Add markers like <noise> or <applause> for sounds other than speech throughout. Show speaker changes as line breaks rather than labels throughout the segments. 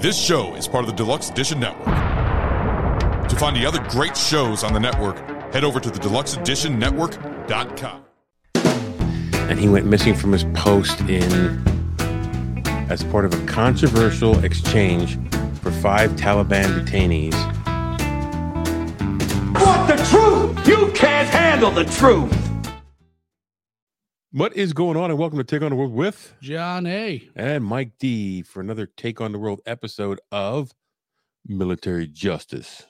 This show is part of the Deluxe Edition Network. To find the other great shows on the network, head over to the deluxeeditionnetwork.com.
and he went missing from his post in as part of a controversial exchange for five Taliban detainees.
What the truth? You can't handle the truth.
What is going on? And welcome to Take on the World with
John A.
and Mike D for another Take on the World episode of Military Justice.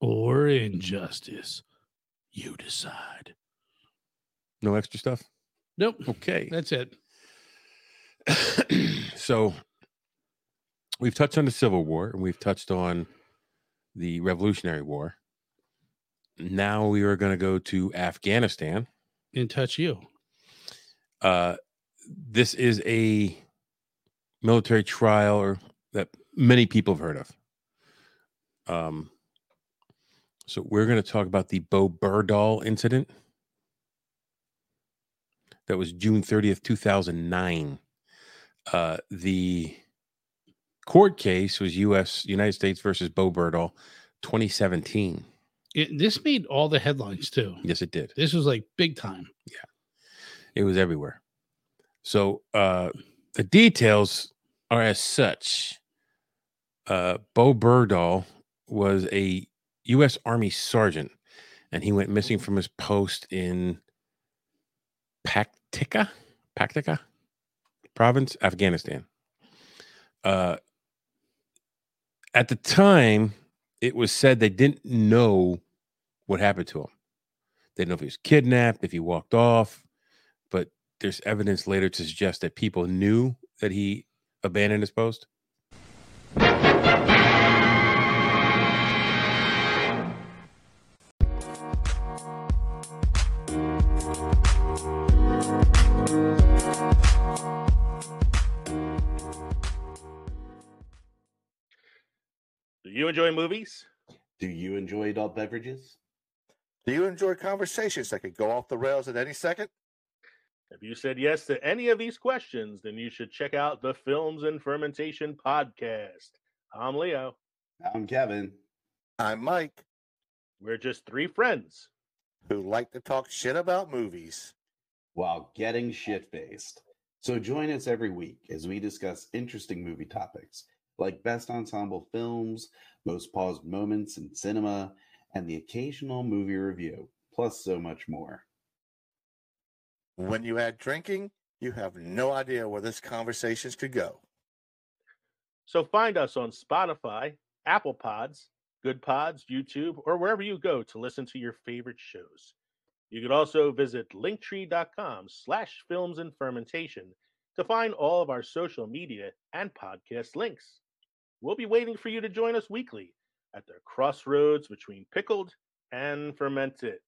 Or injustice. You decide.
No extra stuff?
Nope.
Okay.
That's it. <clears throat>
so we've touched on the Civil War and we've touched on the Revolutionary War. Now we are going to go to Afghanistan.
And touch you.
Uh, this is a military trial or that many people have heard of. Um, so we're going to talk about the Bowe Bergdahl incident. That was June 30th, 2009. Uh, the court case was U.S. United States versus Bowe Bergdahl, 2017.
It, this made all the headlines too.
Yes, it did.
This was like big time.
It was everywhere. So uh, the details are as such. Uh, Bowe Bergdahl was a U.S. Army sergeant, and he went missing from his post in Paktika, Paktika province, Afghanistan. Uh, at the time, it was said they didn't know what happened to him. They didn't know if he was kidnapped, if he walked off, there's evidence later to suggest that people knew that he abandoned his post.
Do you enjoy movies?
Do you enjoy adult beverages?
Do you enjoy conversations that could go off the rails at any second?
If you said yes to any of these questions, then you should check out the Films and Fermentation podcast. I'm Leo.
I'm Kevin.
I'm Mike,
We're just three friends.
who like to talk shit about movies.
While getting shit faced. So join us every week as we discuss interesting movie topics like best ensemble films, most paused moments in cinema, and the occasional movie review, plus so much more.
When you add drinking, you have no idea where this conversations could go.
So find us on Spotify, Apple Pods, Good Pods, YouTube, or wherever you go to listen to your favorite shows. You could also visit linktree.com slash films and fermentation to find all of our social media and podcast links. We'll be waiting for you to join us weekly at the crossroads between pickled and fermented.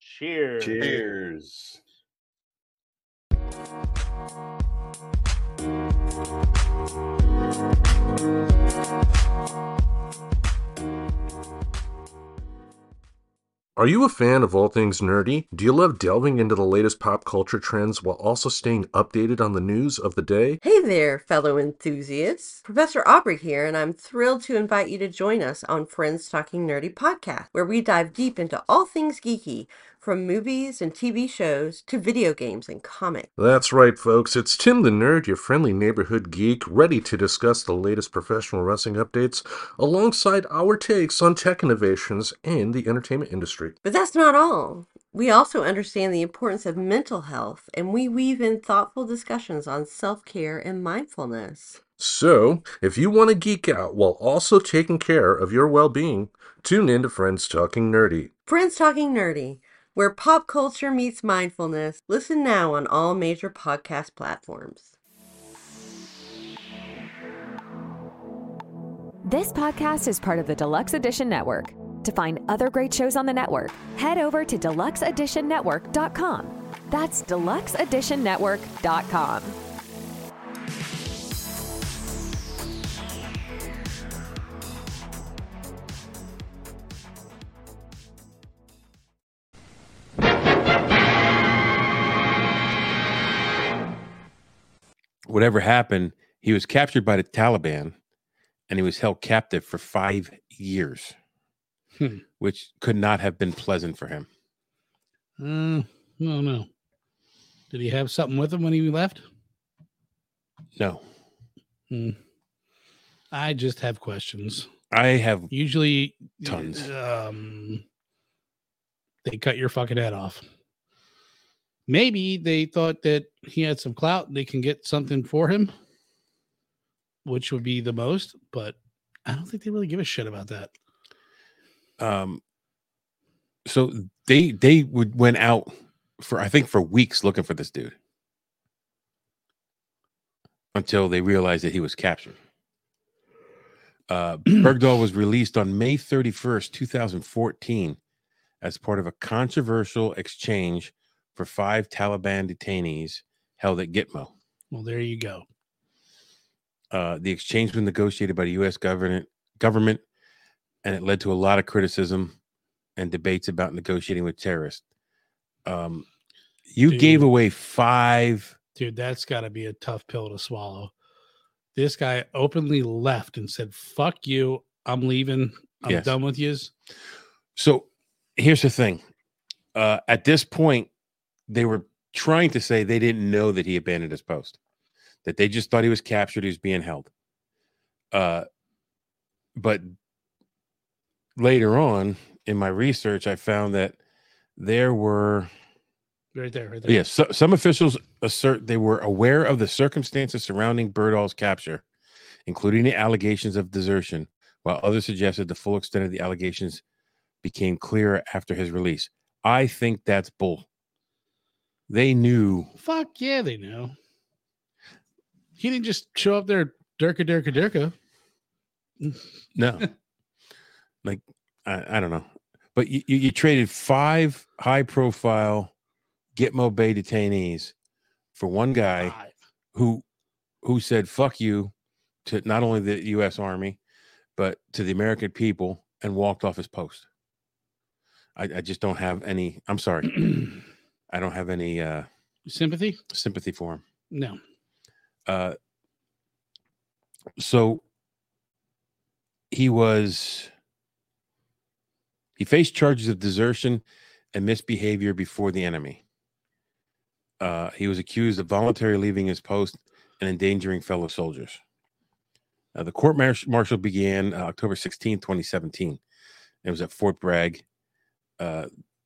Cheers.
Cheers.
Are you a fan of all things nerdy? Do you love delving into the latest pop culture trends while also staying updated on the news of the day?
Hey there, fellow enthusiasts. Professor Aubrey here, and I'm thrilled to invite you to join us on Friends Talking Nerdy podcast, where we dive deep into all things geeky, from movies and TV shows to video games and comics.
That's right, folks. It's Tim the Nerd, your friendly neighborhood geek, ready to discuss the latest professional wrestling updates alongside our takes on tech innovations and the entertainment industry.
But that's not all. We also understand the importance of mental health, and we weave in thoughtful discussions on self care and mindfulness.
So, if you want to geek out while also taking care of your well being, tune in to Friends Talking Nerdy.
Friends Talking Nerdy, where pop culture meets mindfulness. Listen now on all major podcast platforms.
This podcast is part of the Deluxe Edition Network. To find other great shows on the network, head over to deluxeeditionnetwork.com. That's deluxeeditionnetwork.com.
Whatever happened, he was captured by the Taliban and he was held captive for five years,
Hmm.
which could not have been pleasant for him.
Uh, no, no. Did he have something with him when he left?
No,
Hmm. I just have questions.
I have
Usually,
Tons.
Um, they cut your fucking head off. Maybe they thought that he had some clout. They can get something for him, which would be the most. But I don't think they really give a shit about that.
um so they they would went out for i think for weeks looking for this dude until they realized that he was captured uh <clears throat> bergdahl was released on may 31st 2014 as part of a controversial exchange for five taliban detainees held at gitmo
Well, there you go.
uh, the exchange was negotiated by the U.S. government, government, and it led to a lot of criticism and debates about negotiating with terrorists. Um, you gave away five.
Dude, that's got to be a tough pill to swallow. This guy openly left and said, "Fuck you, I'm leaving. I'm
Yes.
done with yous."
So here's the thing: uh, at this point, they were trying to say they didn't know that he abandoned his post, that they just thought he was captured, he was being held. Uh, but later on in my research, I found that there were
Right there, right there.
Yes, so, some officials assert they were aware of the circumstances surrounding Bergdahl's capture, including the allegations of desertion, while others suggested the full extent of the allegations became clearer after his release. I think that's bull. They knew.
Fuck yeah, they know. He didn't just show up there, Durka, Durka, Durka. <laughs>
No. like, I, I don't know. But you, you, you traded five high profile Gitmo Bay detainees for one guy who who said fuck you to not only the US Army but to the American people and walked off his post. I, I just don't have any I'm sorry. <clears throat> I don't have any uh
Sympathy?
sympathy for him.
No.
Uh so he was he faced charges of desertion and misbehavior before the enemy. Uh, he was accused of voluntarily leaving his post and endangering fellow soldiers. Uh, the court mar- martial began uh, October 16, 2017. It was at Fort Bragg.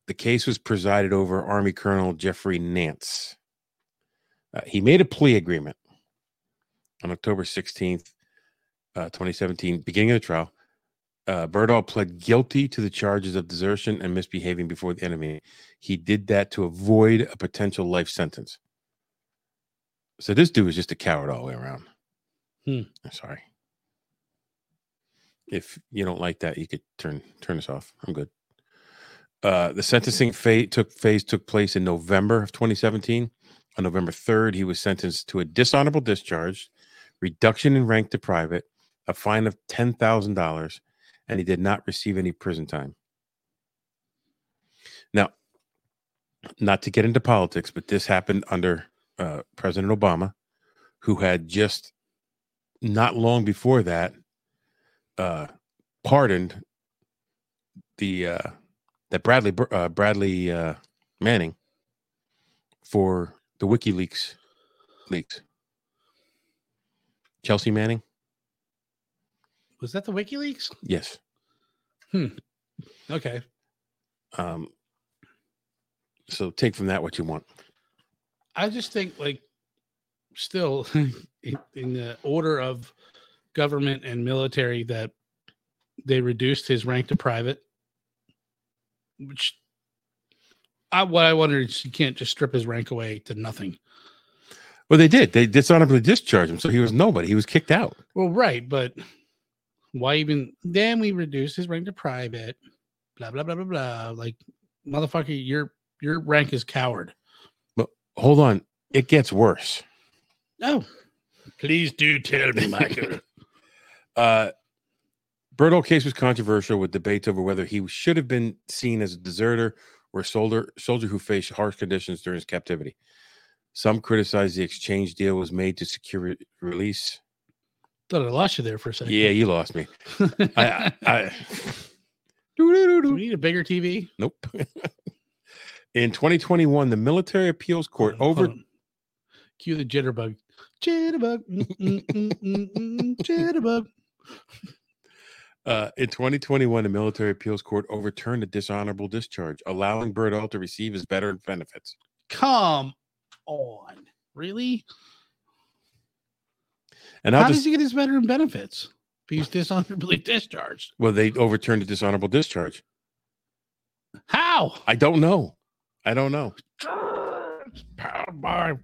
The case was presided over Army Colonel Jeffrey Nance. Uh, he made a plea agreement on October 16th, uh, 2017, beginning of the trial. Uh, Bergdahl pled guilty to the charges of desertion and misbehaving before the enemy. He did that to avoid a potential life sentence. So this dude was just a coward all the way around.
Hmm.
I'm sorry. If you don't like that, you could turn turn this off. I'm good. Uh, the sentencing phase took phase took place in November of 2017. On November 3rd, he was sentenced to a dishonorable discharge, reduction in rank to private, a fine of ten thousand dollars, and he did not receive any prison time. Now, not to get into politics, but this happened under uh, President Obama, who had just not long before that uh, pardoned the uh, that Bradley uh, Bradley uh, Manning for the WikiLeaks leaks. Chelsea Manning,
Was that the WikiLeaks?
yes. Hmm.
Okay.
Um, so take from that what you want.
I just think like still <laughs> in, in the order of government and military that they reduced his rank to private which I what I wonder is you can't just strip his rank away to nothing.
Well, they did. They dishonorably discharged him, so he was nobody. He was kicked out.
Well, right, but why even then we reduced his rank to private, blah blah blah blah blah. Like motherfucker, your your rank is coward.
But hold on, it gets worse.
Oh, please do tell me, Michael. <laughs>
Uh, Bergdahl case was controversial with debates over whether he should have been seen as a deserter or a soldier, soldier who faced harsh conditions during his captivity. Some criticized the exchange deal was made to secure re- release.
Thought I lost you there for a second.
Yeah, you lost me. I, I, <laughs>
Do we need a bigger TV?
nope. <laughs> In 2021, the Military Appeals Court
Hold
over.
Cue the jitterbug. Jitterbug. mm, mm, mm, jitterbug.
Uh, in 2021, the Military Appeals Court overturned a dishonorable discharge, allowing Bergdahl to receive his veteran benefits.
Come on. Really?
And
How
I'll
does
just
he get his veteran benefits? If he's dishonorably <laughs> discharged.
well, they overturned the dishonorable discharge.
How?
I don't know. I don't know.
Pound my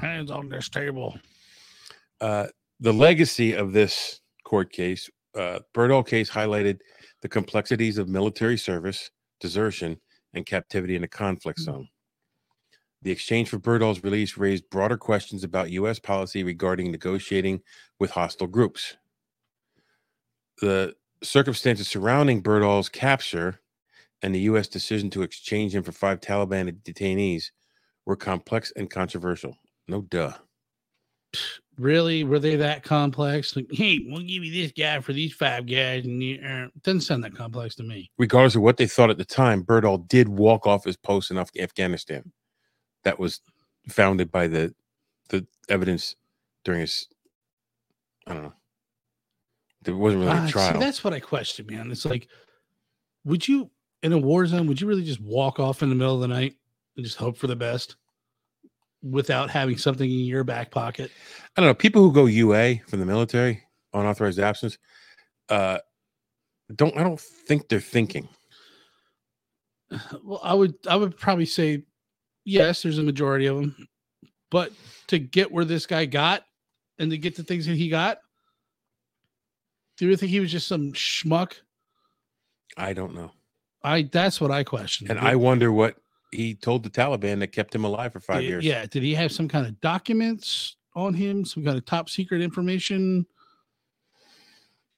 hands on this table.
uh, the legacy of this court case, uh, Bergdahl case highlighted the complexities of military service, desertion, and captivity in a conflict zone. The exchange for Bergdahl's release raised broader questions about U.S. policy regarding negotiating with hostile groups. The circumstances surrounding Bergdahl's capture and the U.S. decision to exchange him for five Taliban detainees were complex and controversial. No duh.
Really? Were they that complex? Like, hey, we'll give you this guy for these five guys. And you, uh, doesn't sound that complex to me.
regardless of what they thought at the time, Bergdahl did walk off his post in Afghanistan. That was founded by the the evidence during his. I don't know. There wasn't really
Ah,
a
see,
trial.
that's what I question, man. It's like, would you in a war zone? Would you really just walk off in the middle of the night and just hope for the best without having something in your back pocket?
I don't know. People who go UA from the military unauthorized absence, uh, don't. I don't think they're thinking.
Well, I would I would probably say yes, there's a majority of them, but to get where this guy got and to get the things that he got, do you think he was just some schmuck?
I don't know,
I that's what I question.
and I wonder what he told the Taliban that kept him alive for five
did-
years.
Yeah, did he have some kind of documents on him, some kind of top secret information?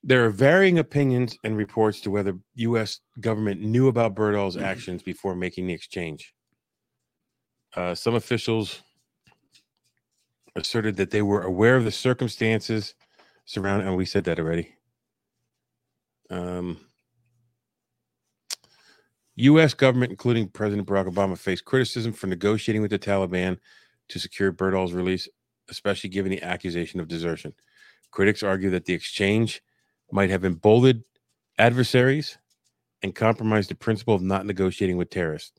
There are varying opinions and reports to whether U.S. government knew about Bergdahl's actions before making the exchange. Uh, some officials asserted that they were aware of the circumstances surrounding. And we said that already. Um, U.S. government, including President Barack Obama, faced criticism for negotiating with the Taliban to secure Bergdahl's release, especially given the accusation of desertion. Critics argue that the exchange might have emboldened adversaries and compromised the principle of not negotiating with terrorists.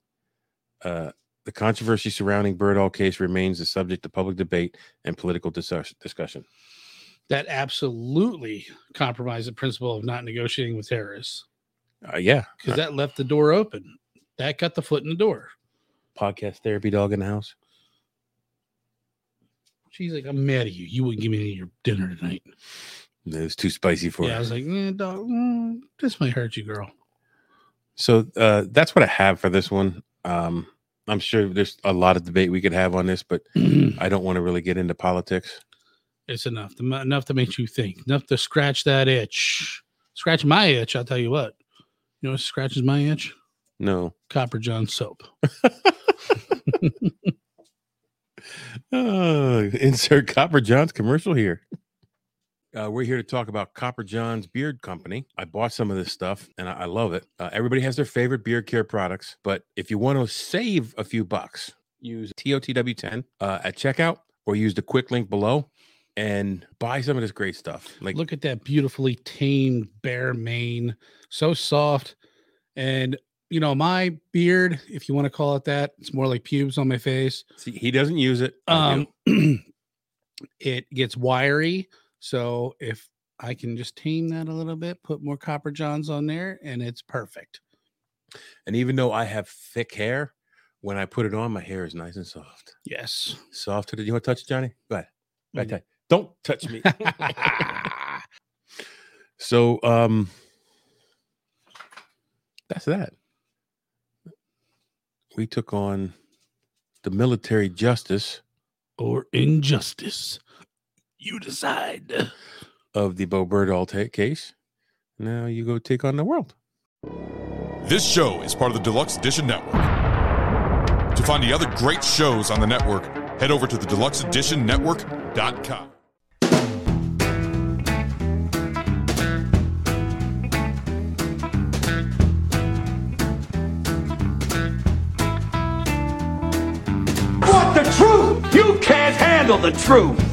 Uh, the controversy surrounding Bergdahl case remains the subject of public debate and political discuss- discussion.
That absolutely compromised the principle of not negotiating with terrorists
Uh, yeah,
because that left the door open. That got the foot in the door.
podcast therapy dog in the house.
She's like, I'm mad at you. You wouldn't give me any of your dinner tonight.
It was too spicy for
yeah, I was like, eh, dog, mm, this might hurt you, girl.
So uh, that's what I have for this one. Um, I'm sure there's a lot of debate we could have on this, but <clears throat> I don't want to really get into politics.
it's enough to, enough to make you think, enough to scratch that itch. Scratch my itch. I'll tell you what. You know what scratches my itch?
No.
Copper John soap.
Uh, <laughs> insert Copper John's commercial here. Uh, we're here to talk about Copper John's Beard Company. I bought some of this stuff and I, I love it. Uh, everybody has their favorite beard care products, but if you want to save a few bucks, use TOTW10 uh, at checkout or use the quick link below and buy some of this great stuff. Like,
Look at that beautifully tamed bear mane, so soft. And you know, my beard, if you want to call it that, it's more like pubes on my face.
see, he doesn't use it.
Um, <clears throat> it gets wiry. So if I can just tame that a little bit, put more copper johns on there, and it's perfect.
and even though I have thick hair, when I put it on, my hair is nice and soft.
Yes.
Soft to the. You want to touch it, Johnny? Go ahead. Go ahead,
Mm.
touch- Don't touch me. <laughs> so, um, that's that. We took on the military justice
or injustice. You decide.
of the Bowe Bergdahl case. Now you go take on the world.
This show is part of the Deluxe Edition Network. To find the other great shows on the network, head over to the deluxeeditionnetwork.com.
can't handle the truth.